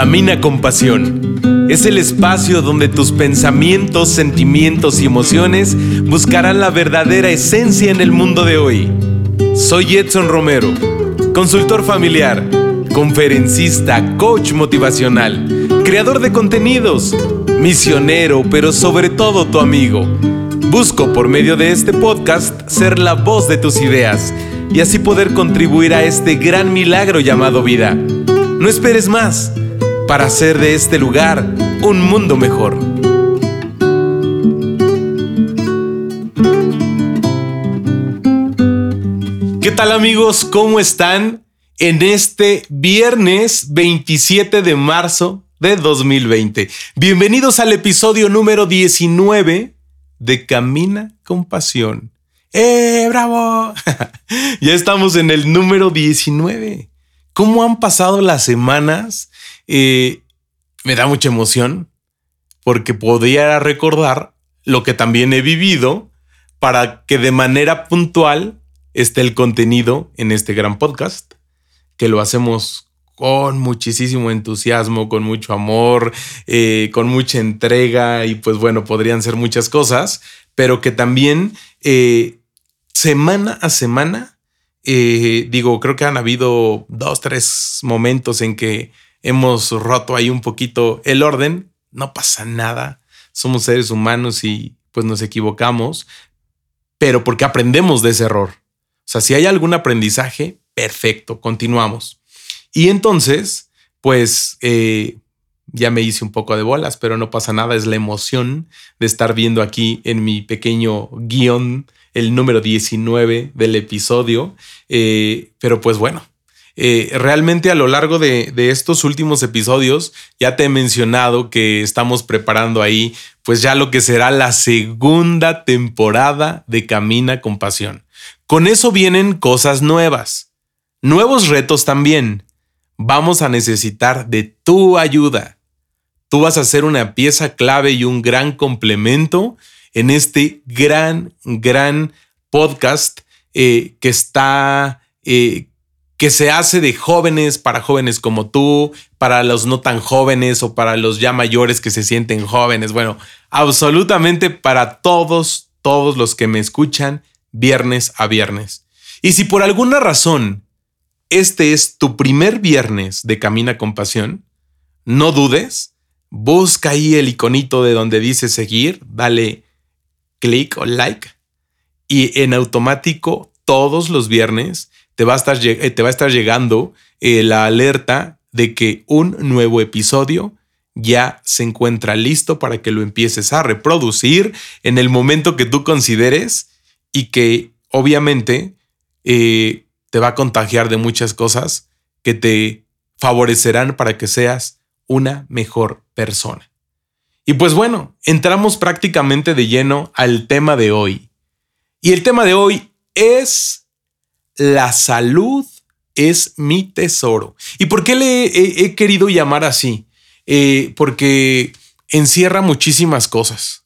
Camina con pasión. Es el espacio donde tus pensamientos, sentimientos y emociones buscarán la verdadera esencia en el mundo de hoy. Soy Edson Romero, consultor familiar, conferencista, coach motivacional, creador de contenidos, misionero, pero sobre todo tu amigo. Busco por medio de este podcast ser la voz de tus ideas y así poder contribuir a este gran milagro llamado vida. No esperes más para hacer de este lugar un mundo mejor. ¿Qué tal amigos? ¿Cómo están? En este viernes 27 de marzo de 2020. Bienvenidos al episodio número 19 de Camina con Pasión. ¡Eh, bravo! ya estamos en el número 19. ¿Cómo han pasado las semanas? Eh, me da mucha emoción porque podría recordar lo que también he vivido para que de manera puntual esté el contenido en este gran podcast, que lo hacemos con muchísimo entusiasmo, con mucho amor, eh, con mucha entrega y pues bueno, podrían ser muchas cosas, pero que también eh, semana a semana, digo, creo que han habido dos, tres momentos en que hemos roto ahí un poquito el orden, no pasa nada, somos seres humanos y pues nos equivocamos, pero porque aprendemos de ese error. O sea, si hay algún aprendizaje, perfecto, continuamos. Y entonces, pues eh, ya me hice un poco de bolas, pero no pasa nada, es la emoción de estar viendo aquí en mi pequeño guion el número 19 del episodio. Eh, pero pues bueno, eh, realmente a lo largo de, estos últimos episodios ya te he mencionado que estamos preparando ahí pues ya lo que será la segunda temporada de Camina con Pasión. Con eso vienen cosas nuevas, nuevos retos también. Vamos a necesitar de tu ayuda. Tú vas a ser una pieza clave y un gran complemento en este gran, gran podcast eh, que está eh, que se hace de jóvenes para jóvenes como tú, para los no tan jóvenes o para los ya mayores que se sienten jóvenes. Bueno, absolutamente para todos, todos los que me escuchan viernes a viernes. Y si por alguna razón este es tu primer viernes de Camina con Pasión, no dudes, busca ahí el iconito de donde dice seguir, dale clic o like y en automático todos los viernes te va a estar, eh, te va a estar llegando eh, la alerta de que un nuevo episodio ya se encuentra listo para que lo empieces a reproducir en el momento que tú consideres y que obviamente eh, te va a contagiar de muchas cosas que te favorecerán para que seas una mejor persona. Y pues bueno, entramos prácticamente de lleno al tema de hoy. Y el tema de hoy es la salud es mi tesoro. ¿Y por qué le he, querido llamar así? Eh, porque encierra muchísimas cosas.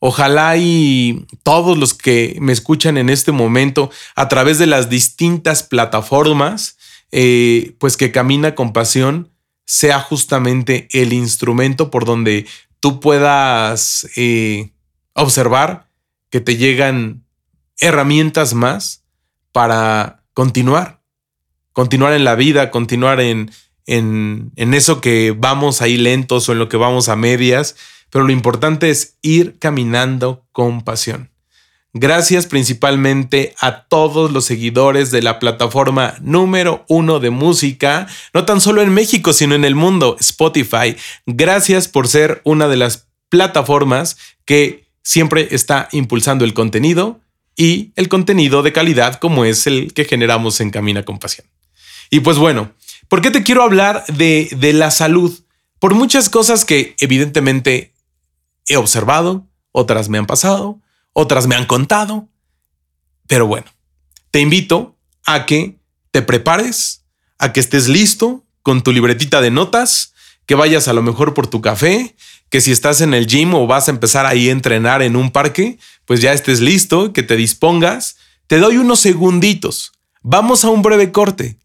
Ojalá y todos los que me escuchan en este momento a través de las distintas plataformas, eh, pues que Camina con Pasión sea justamente el instrumento por donde tú puedas eh, observar que te llegan herramientas más para continuar, continuar en la vida, continuar en, en, en eso que vamos ahí lentos o en lo que vamos a medias, pero lo importante es ir caminando con pasión. Gracias principalmente a todos los seguidores de la plataforma número uno de música, no tan solo en México, sino en el mundo, Spotify. Gracias por ser una de las plataformas que siempre está impulsando el contenido y el contenido de calidad como es el que generamos en Camina con Pasión. Y pues bueno, ¿por qué te quiero hablar de, de la salud? Por muchas cosas que evidentemente he observado, otras me han pasado, otras me han contado, pero bueno, te invito a que te prepares, a que estés listo con tu libretita de notas, que vayas a lo mejor por tu café, que si estás en el gym o vas a empezar ahí a entrenar en un parque, pues ya estés listo, que te dispongas. Te doy unos segunditos. Vamos a un breve corte.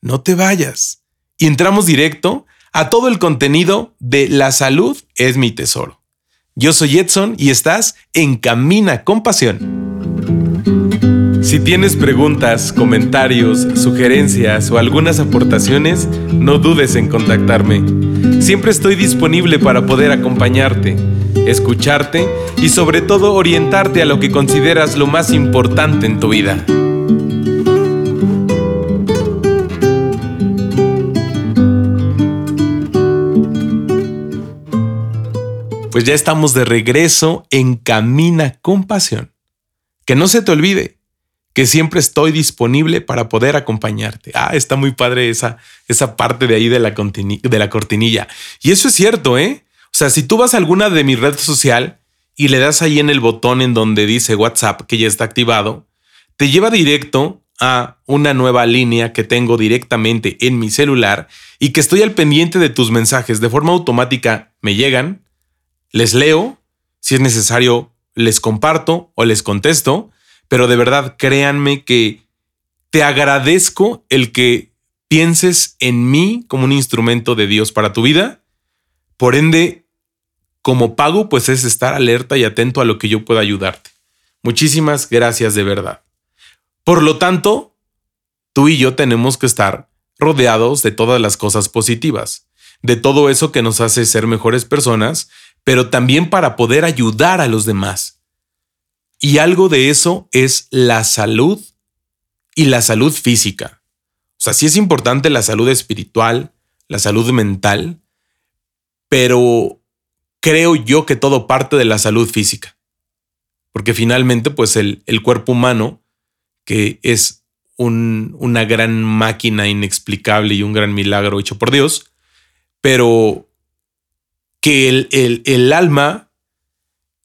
No te vayas. Y entramos directo a todo el contenido de La salud es mi tesoro. Yo soy Edson y estás en Camina con Pasión. Si tienes preguntas, comentarios, sugerencias o algunas aportaciones, no dudes en contactarme. Siempre estoy disponible para poder acompañarte, escucharte y sobre todo orientarte a lo que consideras lo más importante en tu vida. Pues ya estamos de regreso en Camina con Pasión. Que no se te olvide que siempre estoy disponible para poder acompañarte. Ah, está muy padre esa, esa parte de ahí de la, de la cortinilla. Y eso es cierto, ¿eh? O sea, si tú vas a alguna de mi red social y le das ahí en el botón en donde dice WhatsApp que ya está activado, te lleva directo a una nueva línea que tengo directamente en mi celular y que estoy al pendiente de tus mensajes. De forma automática me llegan, les leo, si es necesario les comparto o les contesto pero de verdad créanme que te agradezco el que pienses en mí como un instrumento de Dios para tu vida. Por ende, como pago, pues es estar alerta y atento a lo que yo pueda ayudarte. Muchísimas gracias de verdad. Por lo tanto, tú y yo tenemos que estar rodeados de todas las cosas positivas, de todo eso que nos hace ser mejores personas, pero también para poder ayudar a los demás. Y algo de eso es la salud y la salud física. O sea, sí es importante la salud espiritual, la salud mental, pero creo yo que todo parte de la salud física. Porque finalmente, pues el, cuerpo humano, que es una gran máquina inexplicable y un gran milagro hecho por Dios, pero que el, el alma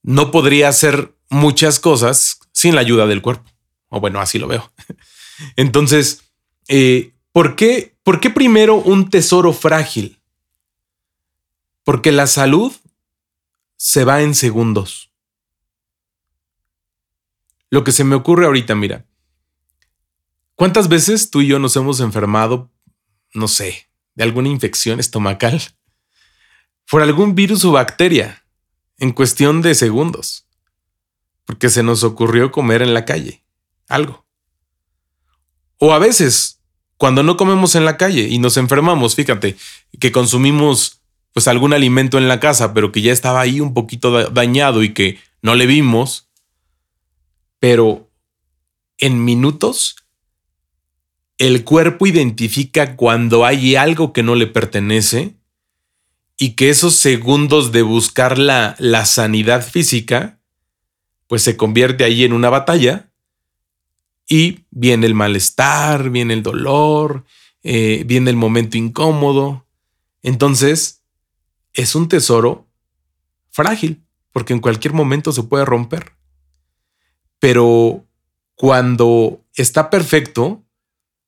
no podría ser muchas cosas sin la ayuda del cuerpo. O bueno, así lo veo. Entonces, eh, ¿por, qué, ¿por qué primero un tesoro frágil? Porque la salud se va en segundos. Lo que se me ocurre ahorita, mira, ¿cuántas veces tú y yo nos hemos enfermado, no sé, de alguna infección estomacal? Por algún virus o bacteria en cuestión de segundos porque se nos ocurrió comer en la calle algo. O a veces, cuando no comemos en la calle y nos enfermamos, fíjate, que consumimos pues algún alimento en la casa, pero que ya estaba ahí un poquito dañado y que no le vimos, pero en minutos el cuerpo identifica cuando hay algo que no le pertenece y que esos segundos de buscar la, la sanidad física pues se convierte ahí en una batalla y viene el malestar, viene el dolor, eh, viene el momento incómodo. Entonces, es un tesoro frágil, porque en cualquier momento se puede romper. Pero cuando está perfecto,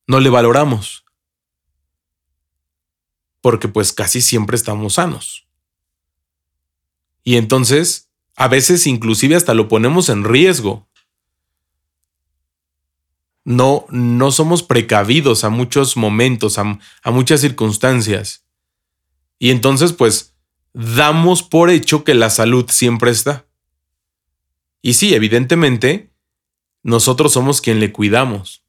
no le valoramos. Porque pues casi siempre estamos sanos. Y entonces a veces inclusive hasta lo ponemos en riesgo. No, no somos precavidos a muchos momentos, a, muchas circunstancias. Y entonces, pues, damos por hecho que la salud siempre está. Y sí, evidentemente, nosotros somos quien le cuidamos.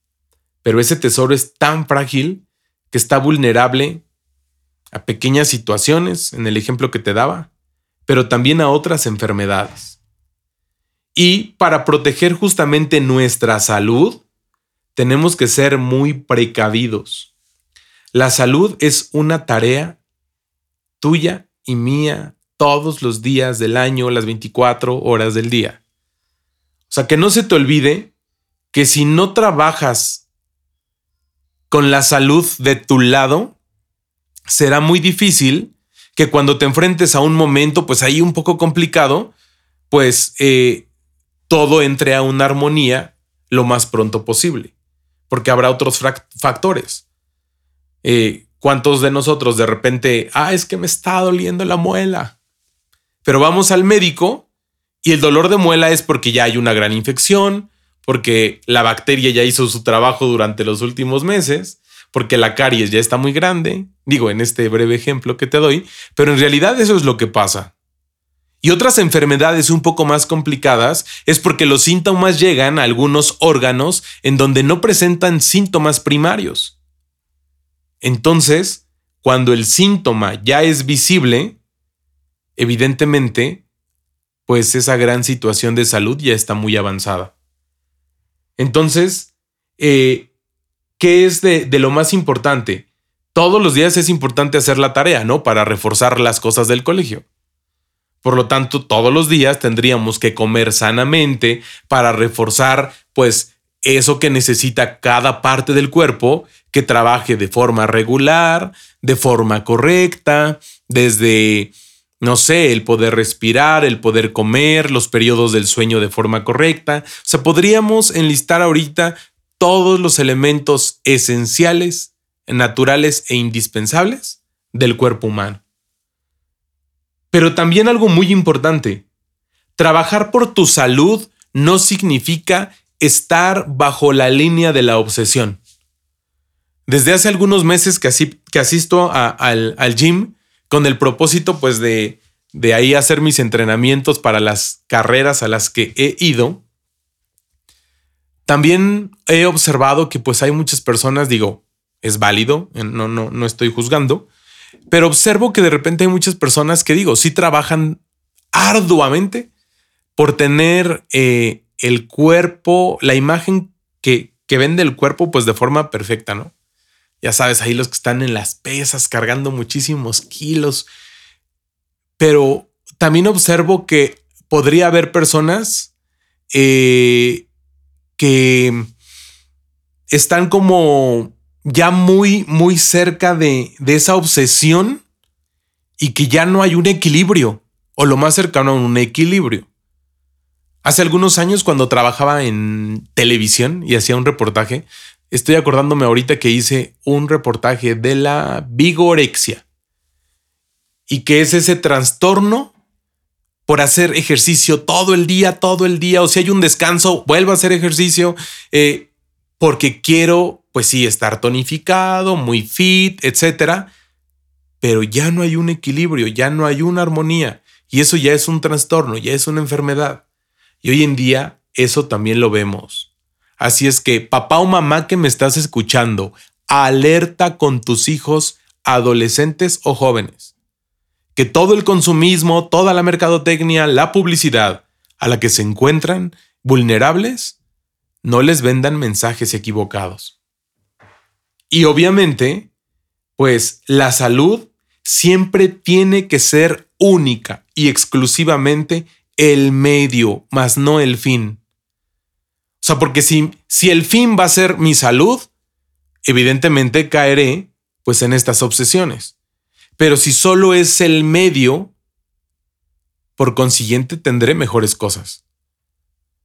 Pero ese tesoro es tan frágil que está vulnerable a pequeñas situaciones, en el ejemplo que te daba, pero también a otras enfermedades. Y para proteger justamente nuestra salud, tenemos que ser muy precavidos. La salud es una tarea tuya y mía todos los días del año, las 24 horas del día. O sea, que no se te olvide que si no trabajas con la salud de tu lado, será muy difícil que cuando te enfrentes a un momento, pues ahí un poco complicado, pues eh, todo entre a una armonía lo más pronto posible, porque habrá otros factores. Eh, ¿Cuántos de nosotros de repente, ah, es que me está doliendo la muela? Pero vamos al médico y el dolor de muela es porque ya hay una gran infección, porque la bacteria ya hizo su trabajo durante los últimos meses, porque la caries ya está muy grande, Digo, en este breve ejemplo que te doy, pero en realidad eso es lo que pasa. Y otras enfermedades un poco más complicadas es porque los síntomas llegan a algunos órganos en donde no presentan síntomas primarios. Entonces, cuando el síntoma ya es visible, evidentemente, pues esa gran situación de salud ya está muy avanzada. Entonces, eh, ¿qué es de, de lo más importante? Todos los días es importante hacer la tarea, ¿no? Para reforzar las cosas del colegio. Por lo tanto, todos los días tendríamos que comer sanamente para reforzar, pues, eso que necesita cada parte del cuerpo que trabaje de forma regular, de forma correcta, desde, no sé, el poder respirar, el poder comer, los periodos del sueño de forma correcta. O sea, podríamos enlistar ahorita todos los elementos esenciales, naturales e indispensables del cuerpo humano. Pero también algo muy importante, trabajar por tu salud no significa estar bajo la línea de la obsesión. Desde hace algunos meses que, asisto al, gym con el propósito pues de, de ahí hacer mis entrenamientos para las carreras a las que he ido, también he observado que pues hay muchas personas, digo, es válido, no, no, no estoy juzgando, pero observo que de repente hay muchas personas que digo, sí trabajan arduamente por tener eh, el cuerpo, la imagen que, que vende el cuerpo, pues de forma perfecta, ¿no? Ya sabes, ahí los que están en las pesas cargando muchísimos kilos. Pero también observo que podría haber personas eh, que están como ya muy, muy cerca de, de esa obsesión y que ya no hay un equilibrio o lo más cercano a un equilibrio. Hace algunos años cuando trabajaba en televisión y hacía un reportaje, estoy acordándome ahorita que hice un reportaje de la vigorexia y que es ese trastorno por hacer ejercicio todo el día, todo el día, o si hay un descanso, vuelvo a hacer ejercicio, eh, porque quiero pues sí, estar tonificado, muy fit, etcétera, pero ya no hay un equilibrio, ya no hay una armonía, y eso ya es un trastorno, ya es una enfermedad. Y hoy en día eso también lo vemos. Así es que, papá o mamá que me estás escuchando, alerta con tus hijos, adolescentes o jóvenes. Que todo el consumismo, toda la mercadotecnia, la publicidad a la que se encuentran vulnerables, no les vendan mensajes equivocados. Y obviamente, pues la salud siempre tiene que ser única y exclusivamente el medio, más no el fin. O sea, porque si, si el fin va a ser mi salud, evidentemente caeré pues en estas obsesiones. Pero si solo es el medio, por consiguiente tendré mejores cosas.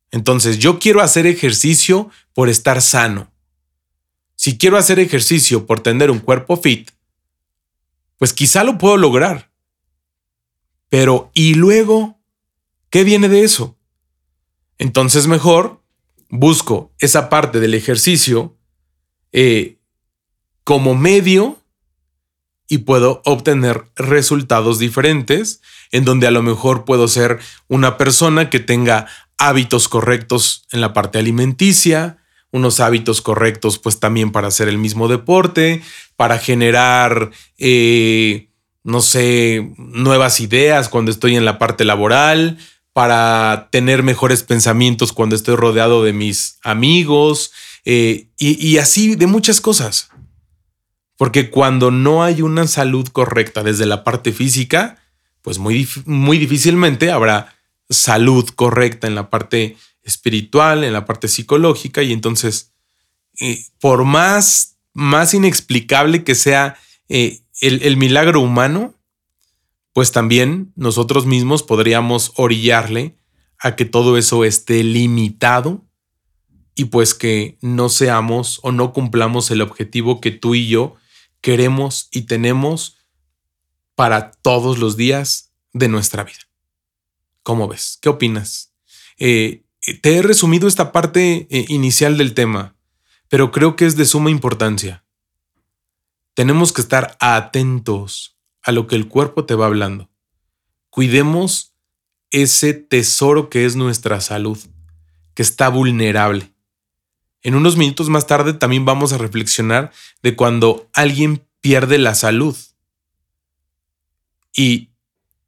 Entonces yo quiero hacer ejercicio por estar sano. Si quiero hacer ejercicio por tener un cuerpo fit, pues quizá lo puedo lograr. Pero ¿y luego? ¿Qué viene de eso? Entonces mejor busco esa parte del ejercicio eh, como medio y puedo obtener resultados diferentes en donde a lo mejor puedo ser una persona que tenga hábitos correctos en la parte alimenticia, unos hábitos correctos, pues también para hacer el mismo deporte, para generar, eh, no sé, nuevas ideas cuando estoy en la parte laboral, para tener mejores pensamientos cuando estoy rodeado de mis amigos eh, y, y así de muchas cosas. Porque cuando no hay una salud correcta desde la parte física, pues muy, muy difícilmente habrá salud correcta en la parte espiritual, en la parte psicológica. Y entonces, eh, por más, más inexplicable que sea eh, el, milagro humano, pues también nosotros mismos podríamos orillarle a que todo eso esté limitado y pues que no seamos o no cumplamos el objetivo que tú y yo queremos y tenemos para todos los días de nuestra vida. ¿Cómo ves? ¿Qué opinas? Eh, te he resumido esta parte eh, inicial del tema, pero creo que es de suma importancia. tenemos que estar atentos a lo que el cuerpo te va hablando. Cuidemos ese tesoro que es nuestra salud, que está vulnerable. En unos minutos más tarde también vamos a reflexionar de cuando alguien pierde la salud. Y,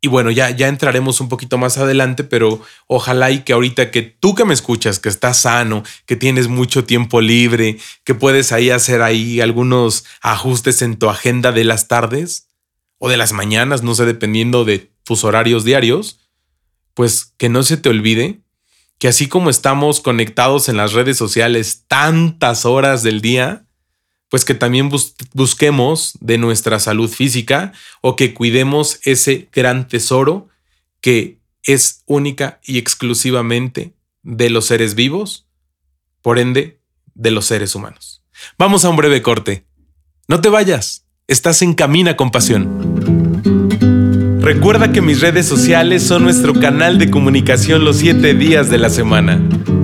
y bueno, ya, ya entraremos un poquito más adelante, pero ojalá y que ahorita que tú que me escuchas, que estás sano, que tienes mucho tiempo libre, que puedes ahí hacer ahí algunos ajustes en tu agenda de las tardes o de las mañanas, no sé, dependiendo de tus horarios diarios, pues que no se te olvide que así como estamos conectados en las redes sociales tantas horas del día, pues que también busquemos de nuestra salud física o que cuidemos ese gran tesoro que es única y exclusivamente de los seres vivos, por ende, de los seres humanos. Vamos a un breve corte. No te vayas, estás en Camina con Pasión. Recuerda que mis redes sociales son nuestro canal de comunicación los 7 días de la semana.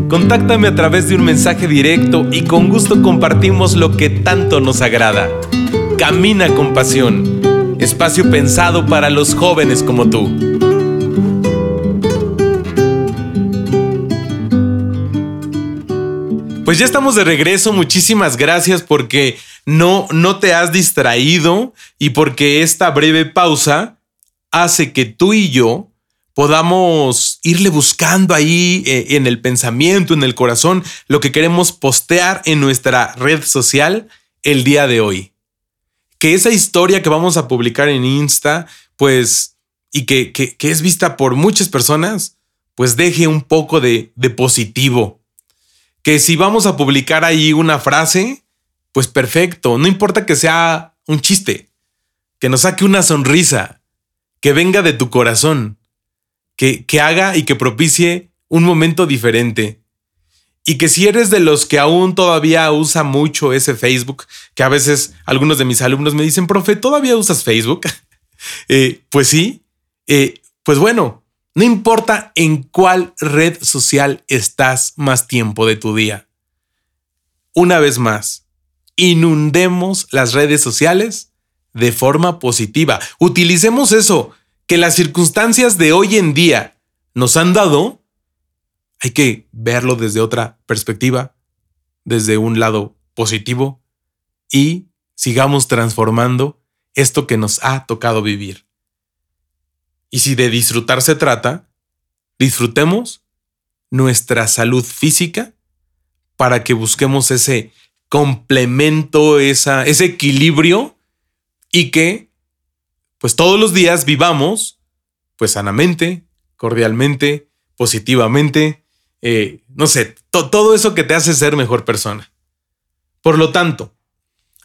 Contáctame a través de un mensaje directo y con gusto compartimos lo que tanto nos agrada. Camina con pasión. Espacio pensado para los jóvenes como tú. Pues ya estamos de regreso, muchísimas gracias porque no, no te has distraído y porque esta breve pausa hace que tú y yo podamos irle buscando ahí eh, en el pensamiento, en el corazón, lo que queremos postear en nuestra red social el día de hoy. Que esa historia que vamos a publicar en Insta, pues, y que, que, es vista por muchas personas, pues deje un poco de, de positivo. Que si vamos a publicar ahí una frase, pues perfecto, no importa que sea un chiste, que nos saque una sonrisa, que venga de tu corazón, que, que haga y que propicie un momento diferente. Y que si eres de los que aún todavía usa mucho ese Facebook, que a veces algunos de mis alumnos me dicen, profe, ¿todavía usas Facebook? Eh, pues sí, eh, pues bueno, no importa en cuál red social estás más tiempo de tu día. Una vez más, inundemos las redes sociales de forma positiva. Utilicemos eso que las circunstancias de hoy en día nos han dado. Hay que verlo desde otra perspectiva, desde un lado positivo y sigamos transformando esto que nos ha tocado vivir. Y si de disfrutar se trata, disfrutemos nuestra salud física para que busquemos ese complemento, esa, ese equilibrio y que pues todos los días vivamos pues sanamente, cordialmente, positivamente, eh, no sé, todo eso que te hace ser mejor persona. Por lo tanto,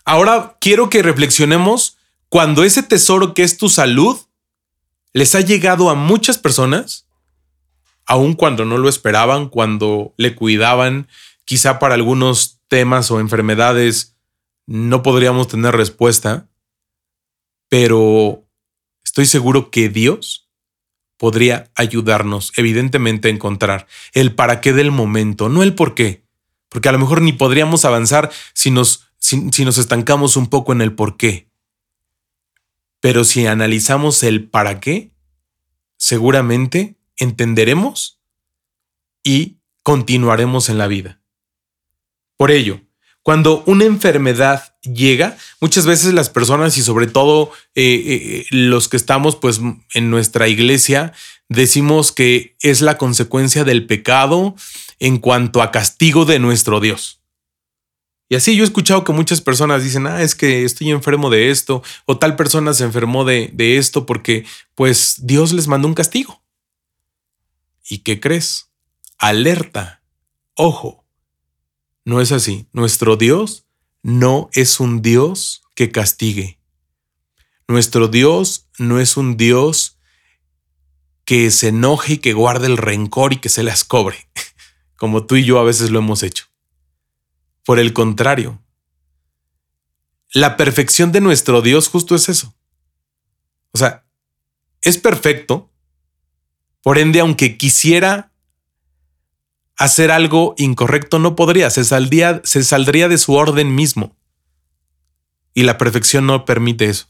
ahora quiero que reflexionemos cuando ese tesoro que es tu salud les ha llegado a muchas personas, aun cuando no lo esperaban, cuando le cuidaban, quizá para algunos temas o enfermedades no podríamos tener respuesta, pero estoy seguro que Dios podría ayudarnos, evidentemente, a encontrar el para qué del momento, no el por qué, porque a lo mejor ni podríamos avanzar si nos, si, nos estancamos un poco en el por qué. Pero si analizamos el para qué, seguramente entenderemos y continuaremos en la vida. Por ello, cuando una enfermedad llega, muchas veces las personas y sobre todo eh, eh, los que estamos pues en nuestra iglesia decimos que es la consecuencia del pecado en cuanto a castigo de nuestro Dios. Y así yo he escuchado que muchas personas dicen, ah, es que estoy enfermo de esto, o tal persona se enfermó de, de esto porque pues Dios les mandó un castigo. ¿Y qué crees? Alerta, ojo, no es así. Nuestro Dios no es un Dios que castigue. Nuestro Dios no es un Dios que se enoje y que guarde el rencor y que se las cobre, como tú y yo a veces lo hemos hecho. Por el contrario, la perfección de nuestro Dios justo es eso. O sea, es perfecto, por ende, aunque quisiera hacer algo incorrecto no podría, se, saldría, se saldría de su orden mismo. y la perfección no permite eso.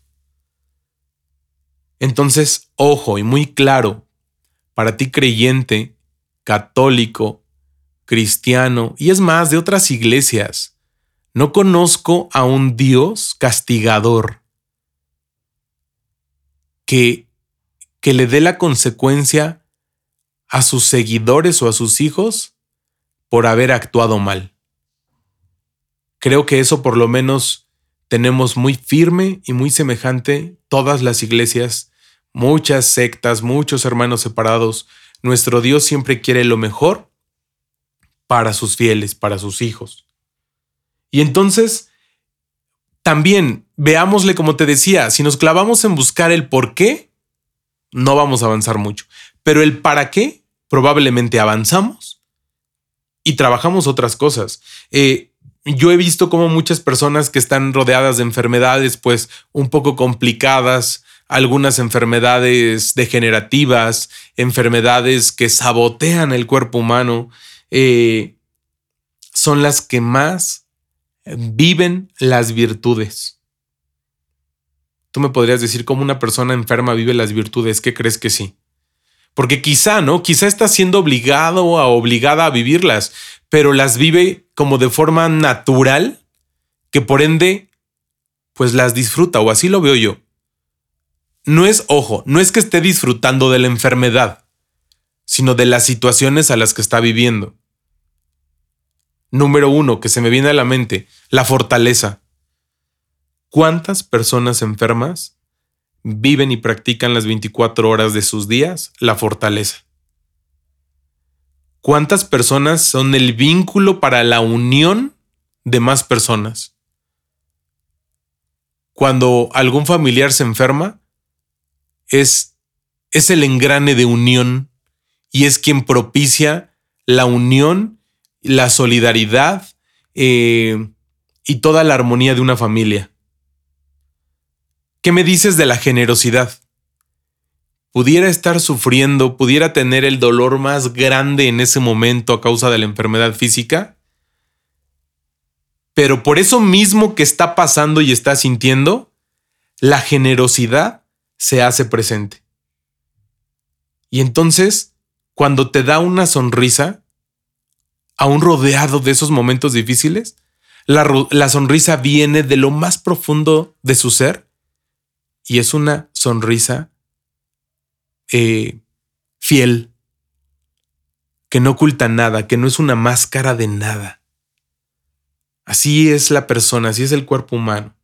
Entonces, ojo y muy claro, para ti creyente, católico, cristiano, y es más, de otras iglesias, no conozco a un Dios castigador que, que le dé la consecuencia a sus seguidores o a sus hijos por haber actuado mal. Creo que eso por lo menos tenemos muy firme y muy semejante todas las iglesias, muchas sectas, muchos hermanos separados. Nuestro Dios siempre quiere lo mejor para sus fieles, para sus hijos. Y entonces, también veámosle como te decía, si nos clavamos en buscar el por qué, no vamos a avanzar mucho. Pero el para qué, probablemente avanzamos y trabajamos otras cosas. Eh, yo he visto como muchas personas que están rodeadas de enfermedades, pues un poco complicadas, algunas enfermedades degenerativas, enfermedades que sabotean el cuerpo humano, eh, son las que más viven las virtudes. Tú me podrías decir cómo una persona enferma vive las virtudes. ¿Qué crees que sí? Porque quizá, ¿no? Quizá está siendo obligado o obligada a vivirlas, pero las vive como de forma natural, que por ende, pues las disfruta, o así lo veo yo. No es, ojo, no es que esté disfrutando de la enfermedad, sino de las situaciones a las que está viviendo. Número uno, que se me viene a la mente, la fortaleza. ¿Cuántas personas enfermas viven y practican las 24 horas de sus días la fortaleza. ¿Cuántas personas son el vínculo para la unión de más personas? Cuando algún familiar se enferma, es, es el engrane de unión y es quien propicia la unión, la solidaridad eh, y toda la armonía de una familia. ¿Qué me dices de la generosidad? Pudiera estar sufriendo, pudiera tener el dolor más grande en ese momento a causa de la enfermedad física, pero por eso mismo que está pasando y está sintiendo, la generosidad se hace presente. Y entonces, cuando te da una sonrisa, aún rodeado de esos momentos difíciles, la, la, sonrisa viene de lo más profundo de su ser y es una sonrisa eh, fiel, que no oculta nada, que no es una máscara de nada. Así es la persona, así es el cuerpo humano.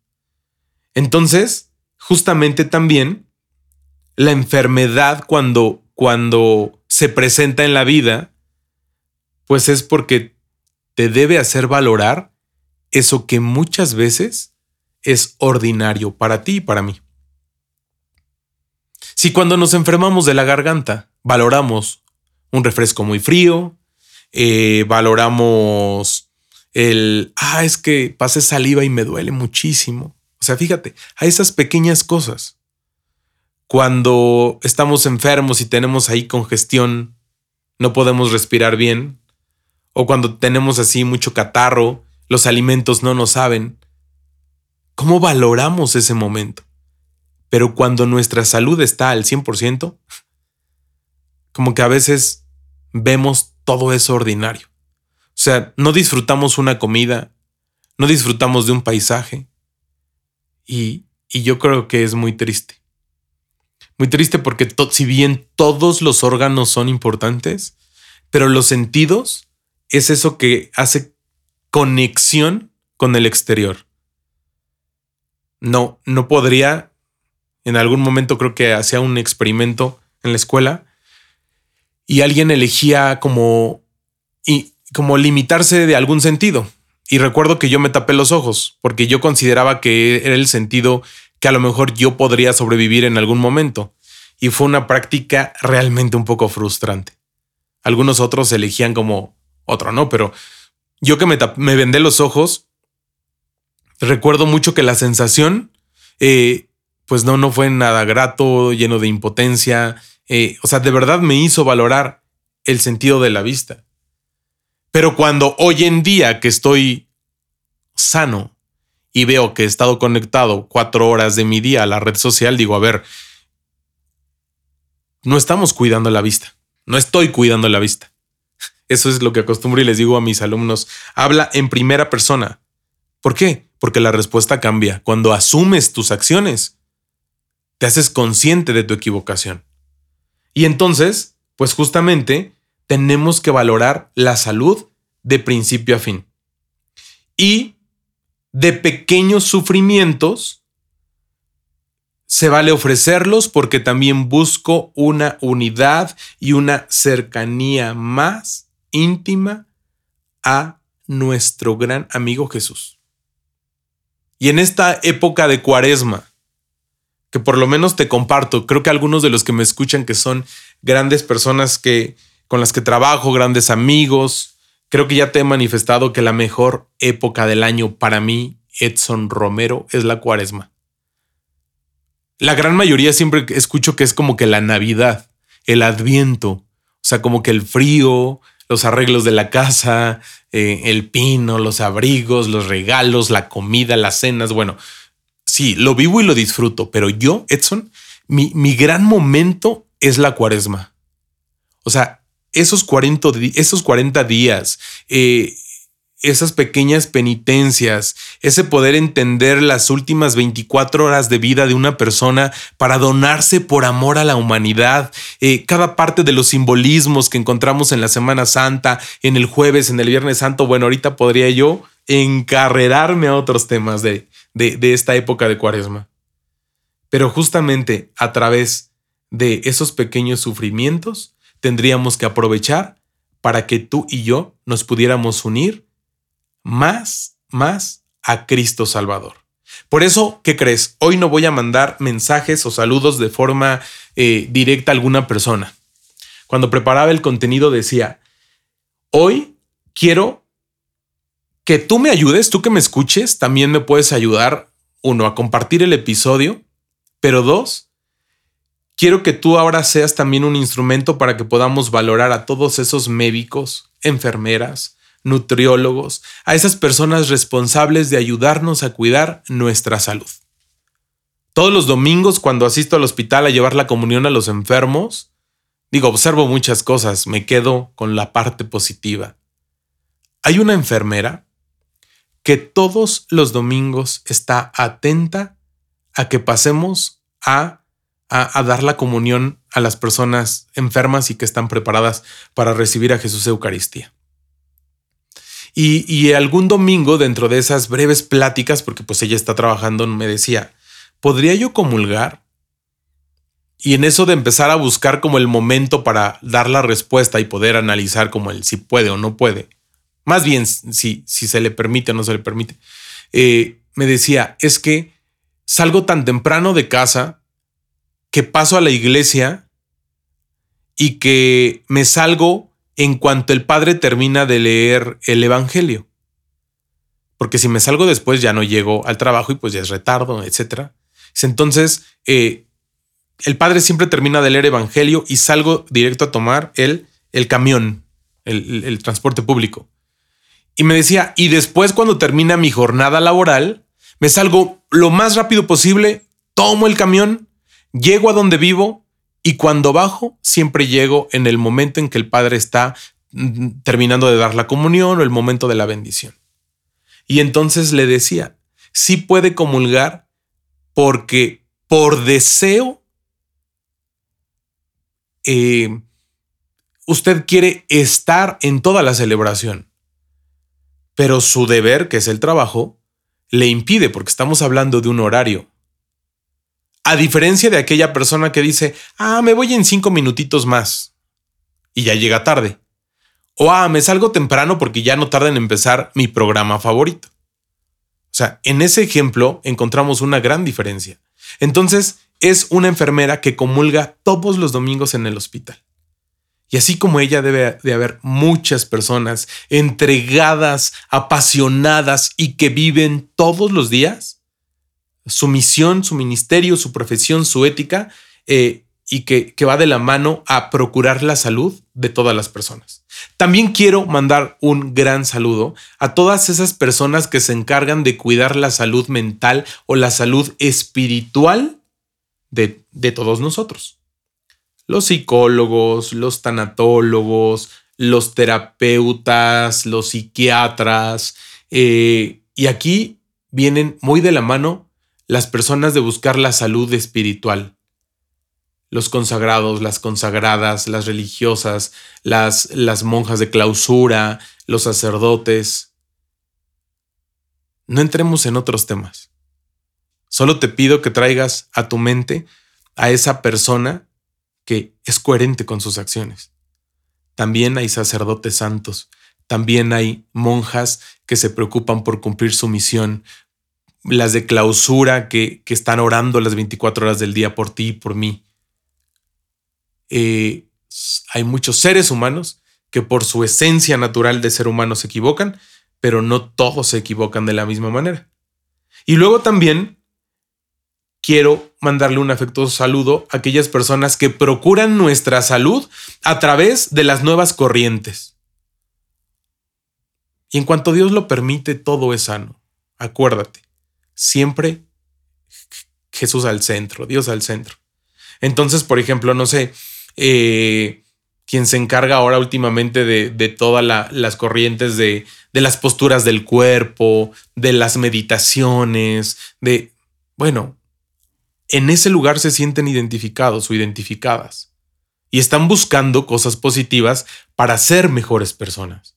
Entonces, justamente también, la enfermedad cuando, cuando se presenta en la vida, pues es porque te debe hacer valorar eso que muchas veces es ordinario para ti y para mí. Si cuando nos enfermamos de la garganta valoramos un refresco muy frío, eh, valoramos el, ah, es que pasé saliva y me duele muchísimo. O sea, fíjate, a esas pequeñas cosas. Cuando estamos enfermos y tenemos ahí congestión, no podemos respirar bien, o cuando tenemos así mucho catarro, los alimentos no nos saben. ¿Cómo valoramos ese momento? Pero cuando nuestra salud está al 100%, como que a veces vemos todo eso ordinario. O sea, no disfrutamos una comida, no disfrutamos de un paisaje. Y, yo creo que es muy triste. Muy triste porque si bien todos los órganos son importantes, pero los sentidos es eso que hace conexión con el exterior. No, no podría en algún momento creo que hacía un experimento en la escuela y alguien elegía como, y, como limitarse de algún sentido. Y recuerdo que yo me tapé los ojos porque yo consideraba que era el sentido que a lo mejor yo podría sobrevivir en algún momento. Y fue una práctica realmente un poco frustrante. Algunos otros elegían como otro, ¿no? Pero yo que me, vendé los ojos, recuerdo mucho que la sensación eh, pues no, no fue nada grato, lleno de impotencia. Eh, o sea, de verdad me hizo valorar el sentido de la vista. Pero cuando hoy en día que estoy sano y veo que he estado conectado cuatro horas de mi día a la red social, digo, a ver, no estamos cuidando la vista, no estoy cuidando la vista. Eso es lo que acostumbro y les digo a mis alumnos, habla en primera persona. ¿Por qué? Porque la respuesta cambia. Cuando asumes tus acciones, te haces consciente de tu equivocación. Y entonces, pues justamente, tenemos que valorar la salud de principio a fin. Y de pequeños sufrimientos, se vale ofrecerlos porque también busco una unidad y una cercanía más íntima a nuestro gran amigo Jesús. Y en esta época de cuaresma, que por lo menos te comparto, creo que algunos de los que me escuchan que son grandes personas que con las que trabajo, grandes amigos, creo que ya te he manifestado que la mejor época del año para mí, Edson Romero, es la cuaresma. La gran mayoría siempre escucho que es como que la Navidad, el Adviento, o sea, como que el frío, los arreglos de la casa, eh, el pino, los abrigos, los regalos, la comida, las cenas. Bueno, sí, lo vivo y lo disfruto, pero yo, Edson, mi, mi gran momento es la cuaresma. O sea, esos 40, esos 40 días, eh, esas pequeñas penitencias, ese poder entender las últimas 24 horas de vida de una persona para donarse por amor a la humanidad, eh, cada parte de los simbolismos que encontramos en la Semana Santa, en el jueves, en el Viernes Santo, bueno, ahorita podría yo encarrerarme a otros temas de, de esta época de Cuaresma. Pero justamente a través de esos pequeños sufrimientos, tendríamos que aprovechar para que tú y yo nos pudiéramos unir más, más a Cristo Salvador. Por eso, ¿qué crees? Hoy no voy a mandar mensajes o saludos de forma eh, directa a alguna persona. Cuando preparaba el contenido decía, hoy quiero que tú me ayudes, tú que me escuches, también me puedes ayudar, uno, a compartir el episodio, pero dos, Quiero que tú ahora seas también un instrumento para que podamos valorar a todos esos médicos, enfermeras, nutriólogos, a esas personas responsables de ayudarnos a cuidar nuestra salud. Todos los domingos cuando asisto al hospital a llevar la comunión a los enfermos, digo, observo muchas cosas, me quedo con la parte positiva. Hay una enfermera que todos los domingos está atenta a que pasemos a a, dar la comunión a las personas enfermas y que están preparadas para recibir a Jesús Eucaristía. Y, y, algún domingo, dentro de esas breves pláticas, porque pues ella está trabajando, me decía, ¿podría yo comulgar? Y en eso de empezar a buscar como el momento para dar la respuesta y poder analizar como el si puede o no puede, más bien si, se le permite o no se le permite, eh, me decía, es que salgo tan temprano de casa que paso a la iglesia y que me salgo en cuanto el padre termina de leer el Evangelio. Porque si me salgo después ya no llego al trabajo y pues ya es retardo, etc. Entonces, eh, el padre siempre termina de leer Evangelio y salgo directo a tomar el, el camión, el transporte público. Y me decía, y después cuando termina mi jornada laboral, me salgo lo más rápido posible, tomo el camión Llego a donde vivo y cuando bajo siempre llego en el momento en que el Padre está mm, terminando de dar la comunión o el momento de la bendición. Y entonces le decía, sí puede comulgar porque por deseo eh, usted quiere estar en toda la celebración, pero su deber, que es el trabajo, le impide porque estamos hablando de un horario. A diferencia de aquella persona que dice, ah, me voy en cinco minutitos más y ya llega tarde. O ah, me salgo temprano porque ya no tarda en empezar mi programa favorito. O sea, en ese ejemplo encontramos una gran diferencia. Entonces, es una enfermera que comulga todos los domingos en el hospital. Y así como ella debe de haber muchas personas entregadas, apasionadas y que viven todos los días su misión, su ministerio, su profesión, su ética, eh, y que, que va de la mano a procurar la salud de todas las personas. También quiero mandar un gran saludo a todas esas personas que se encargan de cuidar la salud mental o la salud espiritual de, de todos nosotros. Los psicólogos, los tanatólogos, los terapeutas, los psiquiatras. Eh, y aquí vienen muy de la mano las personas de buscar la salud espiritual. Los consagrados, las consagradas, las religiosas, las, las monjas de clausura, los sacerdotes. No entremos en otros temas. Solo te pido que traigas a tu mente a esa persona que es coherente con sus acciones. También hay sacerdotes santos, también hay monjas que se preocupan por cumplir su misión, las de clausura que, están orando las 24 horas del día por ti y por mí. Eh, hay muchos seres humanos que por su esencia natural de ser humano se equivocan, pero no todos se equivocan de la misma manera. Y luego también quiero mandarle un afectuoso saludo a aquellas personas que procuran nuestra salud a través de las nuevas corrientes. Y en cuanto Dios lo permite, todo es sano. Acuérdate, siempre Jesús al centro, Dios al centro. Entonces, por ejemplo, no sé, eh, quien se encarga ahora últimamente de, todas las corrientes de las posturas del cuerpo, de las meditaciones, de, bueno, en ese lugar se sienten identificados o identificadas y están buscando cosas positivas para ser mejores personas.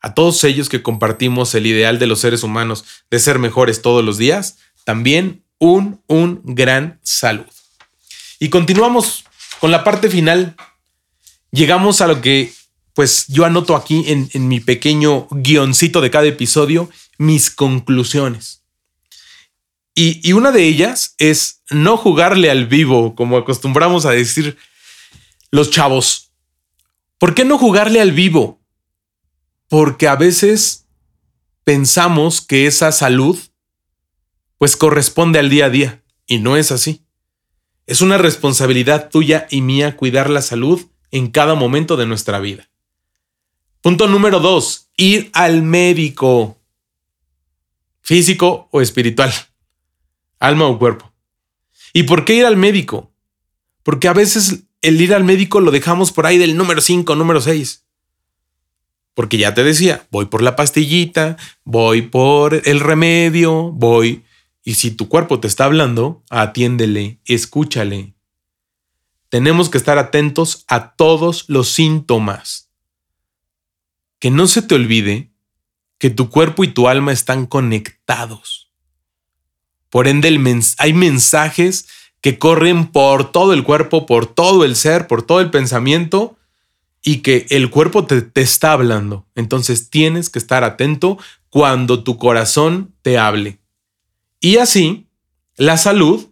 A todos ellos que compartimos el ideal de los seres humanos de ser mejores todos los días, también un, un gran salud. Y continuamos con la parte final. Llegamos a lo que pues yo anoto aquí en, en mi pequeño guioncito de cada episodio, mis conclusiones. Y, una de ellas es no jugarle al vivo, como acostumbramos a decir los chavos. ¿Por qué no jugarle al vivo? Porque a veces pensamos que esa salud pues corresponde al día a día y no es así. Es una responsabilidad tuya y mía cuidar la salud en cada momento de nuestra vida. Punto número dos, ir al médico, físico o espiritual alma o cuerpo. ¿Y por qué ir al médico? Porque a veces el ir al médico lo dejamos por ahí del número 5, número 6. Porque ya te decía, voy por la pastillita, voy por el remedio, voy. Y si tu cuerpo te está hablando, atiéndele, escúchale. Tenemos que estar atentos a todos los síntomas. Que no se te olvide que tu cuerpo y tu alma están conectados. Por ende, hay mensajes que corren por todo el cuerpo, por todo el ser, por todo el pensamiento y que el cuerpo te, está hablando. Entonces tienes que estar atento cuando tu corazón te hable. Y así, la salud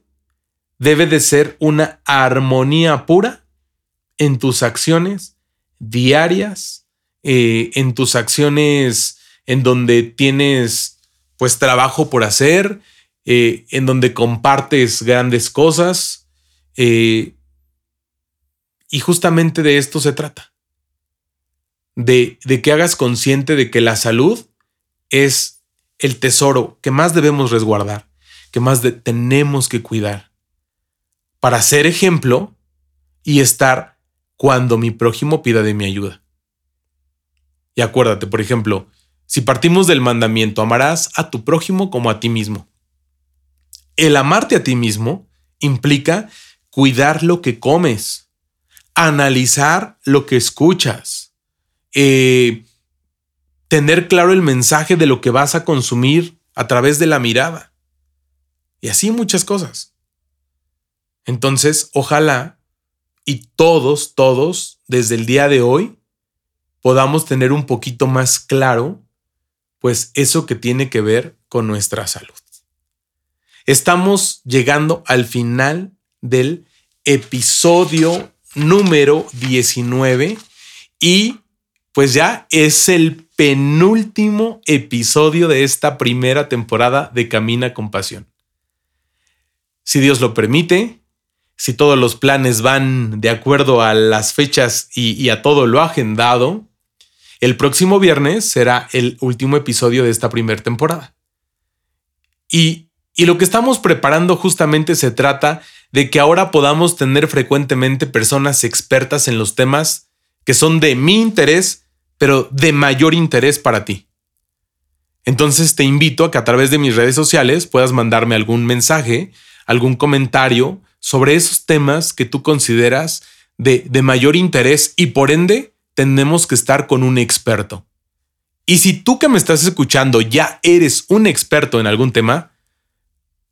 debe de ser una armonía pura en tus acciones diarias, eh, en tus acciones en donde tienes pues trabajo por hacer, eh, en donde compartes grandes cosas. Eh, y justamente de esto se trata. De, de que hagas consciente de que la salud es el tesoro que más debemos resguardar, que más tenemos que cuidar, para ser ejemplo y estar cuando mi prójimo pida de mi ayuda. Y acuérdate, por ejemplo, si partimos del mandamiento, amarás a tu prójimo como a ti mismo. El amarte a ti mismo implica cuidar lo que comes, analizar lo que escuchas, eh, tener claro el mensaje de lo que vas a consumir a través de la mirada. Y así muchas cosas. Entonces, ojalá y todos, todos, desde el día de hoy, podamos tener un poquito más claro, pues eso que tiene que ver con nuestra salud. Estamos llegando al final del episodio número 19 y pues ya es el penúltimo episodio de esta primera temporada de Camina con Pasión. Si Dios lo permite, si todos los planes van de acuerdo a las fechas y, a todo lo agendado, el próximo viernes será el último episodio de esta primera temporada. Y, y lo que estamos preparando justamente se trata de que ahora podamos tener frecuentemente personas expertas en los temas que son de mi interés, pero de mayor interés para ti. Entonces te invito a que a través de mis redes sociales puedas mandarme algún mensaje, algún comentario sobre esos temas que tú consideras de, de mayor interés y por ende tenemos que estar con un experto. Y si tú que me estás escuchando ya eres un experto en algún tema,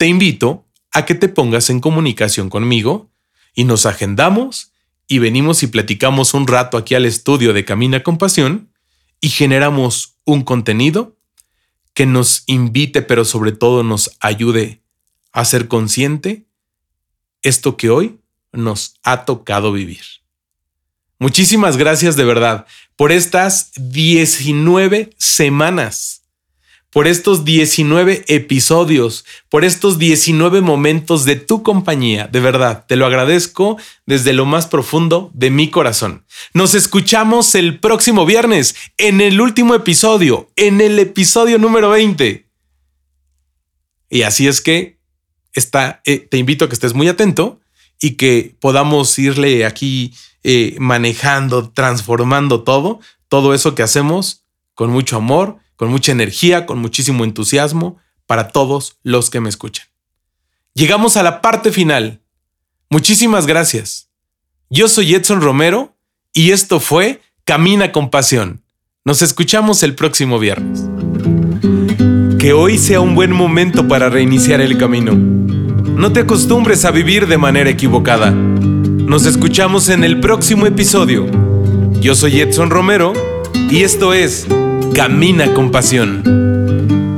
te invito a que te pongas en comunicación conmigo y nos agendamos y venimos y platicamos un rato aquí al estudio de Camina con Pasión y generamos un contenido que nos invite, pero sobre todo nos ayude a ser consciente esto que hoy nos ha tocado vivir. Muchísimas gracias de verdad por estas 19 semanas por estos 19 episodios, por estos 19 momentos de tu compañía. De verdad, te lo agradezco desde lo más profundo de mi corazón. Nos escuchamos el próximo viernes en el último episodio, en el episodio número 20. Y así es que está, eh, te invito a que estés muy atento y que podamos irle aquí eh, manejando, transformando todo, todo eso que hacemos con mucho amor con mucha energía, con muchísimo entusiasmo para todos los que me escuchan. Llegamos a la parte final. Muchísimas gracias. Yo soy Edson Romero y esto fue Camina con Pasión. Nos escuchamos el próximo viernes. Que hoy sea un buen momento para reiniciar el camino. No te acostumbres a vivir de manera equivocada. Nos escuchamos en el próximo episodio. Yo soy Edson Romero y esto es Camina con pasión.